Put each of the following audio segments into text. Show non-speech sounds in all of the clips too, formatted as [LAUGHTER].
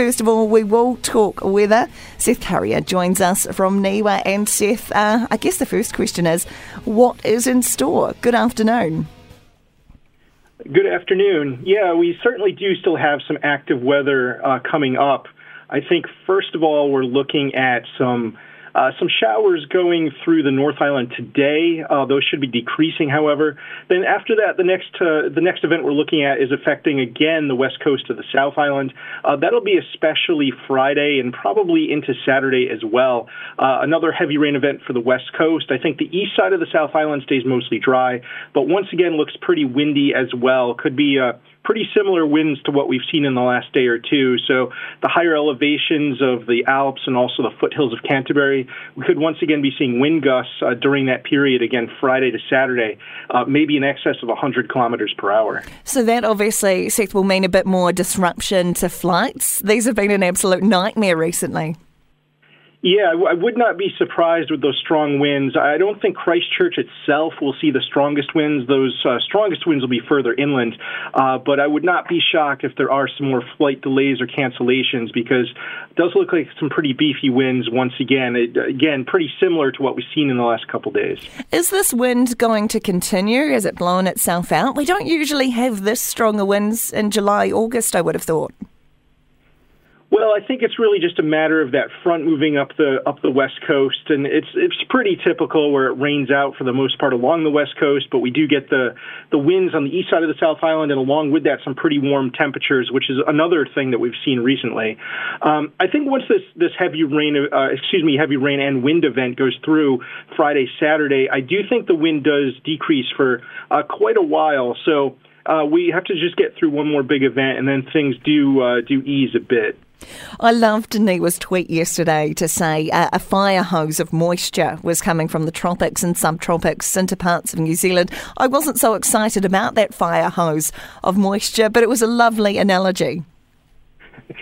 first of all, we will talk weather. Seth Carrier joins us from NIWA. And Seth, uh, I guess the first question is what is in store? Good afternoon. Good afternoon. Yeah, we certainly do still have some active weather uh, coming up. I think, first of all, we're looking at some uh, some showers going through the North Island today. Uh, those should be decreasing, however. Then after that, the next uh, the next event we're looking at is affecting again the west coast of the South Island. Uh, that'll be especially Friday and probably into Saturday as well. Uh, another heavy rain event for the west coast. I think the east side of the South Island stays mostly dry, but once again looks pretty windy as well. Could be uh, pretty similar winds to what we've seen in the last day or two. So the higher elevations of the Alps and also the foothills of Canterbury, we could once again be seeing wind gusts uh, during that period, again, Friday to Saturday, uh, maybe in excess of 100 kilometers per hour. So that obviously, Seth, will mean a bit more disruption to flights. These have been an absolute nightmare recently. Yeah, I would not be surprised with those strong winds. I don't think Christchurch itself will see the strongest winds. Those uh, strongest winds will be further inland. Uh, but I would not be shocked if there are some more flight delays or cancellations because it does look like some pretty beefy winds once again. It, again, pretty similar to what we've seen in the last couple days. Is this wind going to continue? Is it blowing itself out? We don't usually have this stronger winds in July, August, I would have thought. Well, I think it's really just a matter of that front moving up the up the west coast, and it's it's pretty typical where it rains out for the most part along the west coast, but we do get the the winds on the east side of the South Island, and along with that, some pretty warm temperatures, which is another thing that we've seen recently. Um, I think once this this heavy rain, uh, excuse me, heavy rain and wind event goes through Friday, Saturday, I do think the wind does decrease for uh, quite a while. So. Uh, we have to just get through one more big event, and then things do uh, do ease a bit. I loved Niwa's tweet yesterday to say uh, a fire hose of moisture was coming from the tropics and subtropics into parts of New Zealand. I wasn't so excited about that fire hose of moisture, but it was a lovely analogy. [LAUGHS]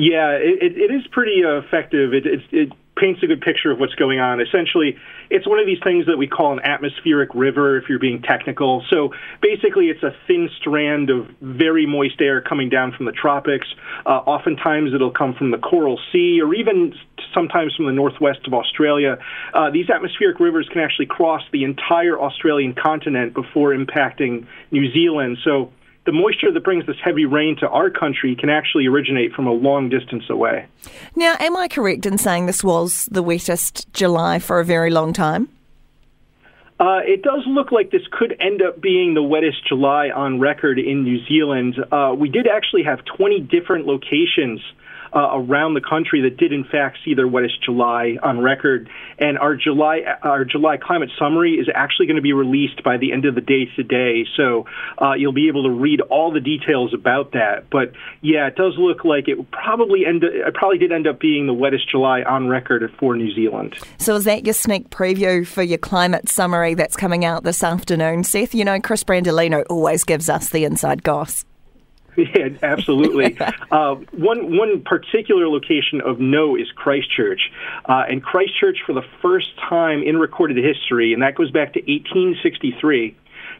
Yeah, it, it is pretty effective. It, it, it paints a good picture of what's going on. Essentially, it's one of these things that we call an atmospheric river if you're being technical. So basically, it's a thin strand of very moist air coming down from the tropics. Uh, oftentimes, it'll come from the Coral Sea or even sometimes from the northwest of Australia. Uh, these atmospheric rivers can actually cross the entire Australian continent before impacting New Zealand. So the moisture that brings this heavy rain to our country can actually originate from a long distance away. Now, am I correct in saying this was the wettest July for a very long time? Uh, it does look like this could end up being the wettest July on record in New Zealand. Uh, we did actually have 20 different locations uh, around the country that did in fact see their wettest July on record. And our July our July climate summary is actually going to be released by the end of the day today. So uh, you'll be able to read all the details about that. But yeah, it does look like it probably end it probably did end up being the wettest July on record for New Zealand. So is that your sneak preview for your climate summary that's coming out this afternoon, Seth? You know, Chris Brandolino always gives us the inside goss. Yeah, absolutely. [LAUGHS] uh, one one particular location of note is Christchurch, uh, and Christchurch for the first time in recorded history, and that goes back to 1863.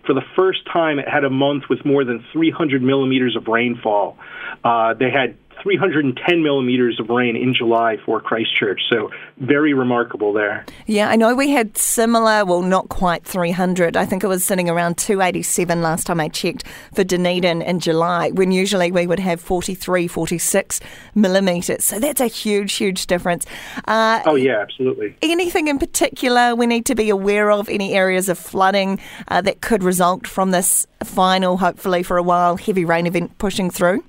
For the first time, it had a month with more than 300 millimeters of rainfall. Uh, they had 310 millimeters of rain in July for Christchurch. So very remarkable there. Yeah, I know we had similar, well, not quite 300. I think it was sitting around 287 last time I checked for Dunedin in July, when usually we would have 43, 46 millimetres. So that's a huge, huge difference. Uh, oh, yeah, absolutely. Anything in particular we need to be aware of? Any areas of flooding uh, that could result from this final, hopefully for a while, heavy rain event pushing through?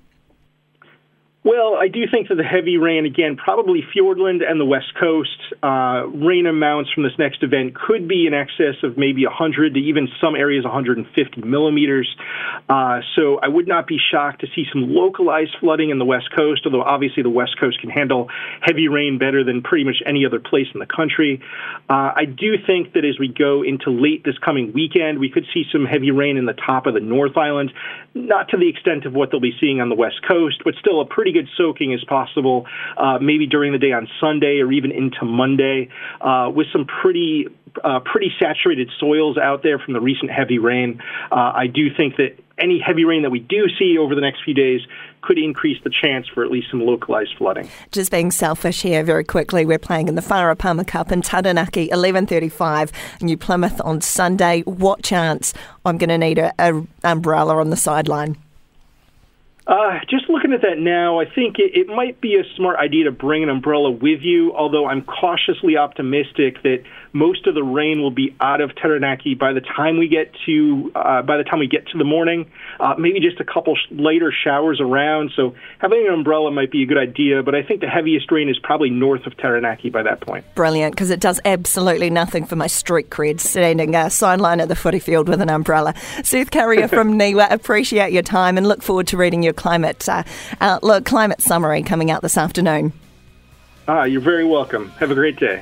Well, I do think that the heavy rain, again, probably Fiordland and the West Coast, uh, rain amounts from this next event could be in excess of maybe 100 to even some areas 150 millimeters. Uh, so I would not be shocked to see some localized flooding in the West Coast, although obviously the West Coast can handle heavy rain better than pretty much any other place in the country. Uh, I do think that as we go into late this coming weekend, we could see some heavy rain in the top of the North Island, not to the extent of what they'll be seeing on the West Coast, but still a pretty pretty good soaking as possible, uh, maybe during the day on Sunday or even into Monday, uh, with some pretty uh, pretty saturated soils out there from the recent heavy rain. Uh, I do think that any heavy rain that we do see over the next few days could increase the chance for at least some localized flooding. Just being selfish here very quickly, we're playing in the Farah Palmer Cup in Taranaki, 11.35, New Plymouth on Sunday. What chance I'm going to need an umbrella on the sideline? Uh, just looking at that now, I think it, it might be a smart idea to bring an umbrella with you, although I'm cautiously optimistic that most of the rain will be out of Taranaki by the time we get to uh, by the time we get to the morning. Uh, maybe just a couple sh- later showers around. So having an umbrella might be a good idea, but I think the heaviest rain is probably north of Taranaki by that point. Brilliant, because it does absolutely nothing for my street cred standing uh, sideline at the footy field with an umbrella. Seth Carrier from [LAUGHS] NIWA, appreciate your time and look forward to reading your climate uh, outlook, climate summary coming out this afternoon. Ah, you're very welcome. Have a great day.